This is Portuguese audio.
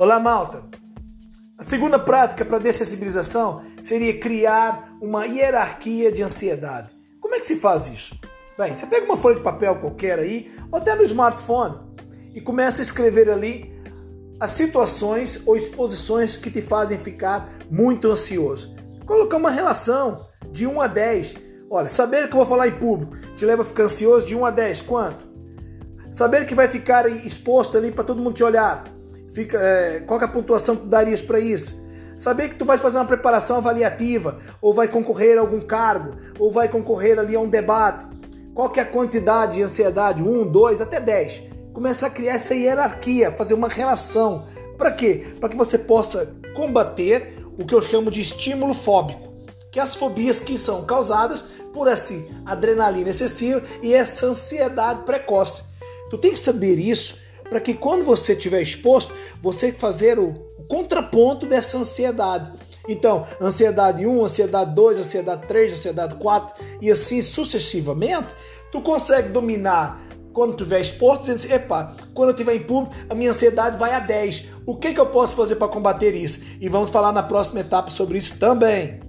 Olá, malta! A segunda prática para dessensibilização seria criar uma hierarquia de ansiedade. Como é que se faz isso? Bem, você pega uma folha de papel qualquer aí, ou até no smartphone, e começa a escrever ali as situações ou exposições que te fazem ficar muito ansioso. Colocar uma relação de 1 a 10. Olha, saber que eu vou falar em público te leva a ficar ansioso de 1 a 10, quanto? Saber que vai ficar exposto ali para todo mundo te olhar, Fica, é, qual é a pontuação que tu darias para isso? Saber que tu vais fazer uma preparação avaliativa, ou vai concorrer a algum cargo, ou vai concorrer ali a um debate. Qual que é a quantidade de ansiedade? Um, dois, até dez. Começar a criar essa hierarquia, fazer uma relação. Para quê? Para que você possa combater o que eu chamo de estímulo fóbico, que é as fobias que são causadas por essa adrenalina excessiva e essa ansiedade precoce. Tu tem que saber isso para que quando você estiver exposto, você fazer o, o contraponto dessa ansiedade. Então, ansiedade 1, ansiedade 2, ansiedade 3, ansiedade 4 e assim sucessivamente, tu consegue dominar quando estiver exposto, dizendo assim, epa, quando eu estiver em público, a minha ansiedade vai a 10. O que, que eu posso fazer para combater isso? E vamos falar na próxima etapa sobre isso também.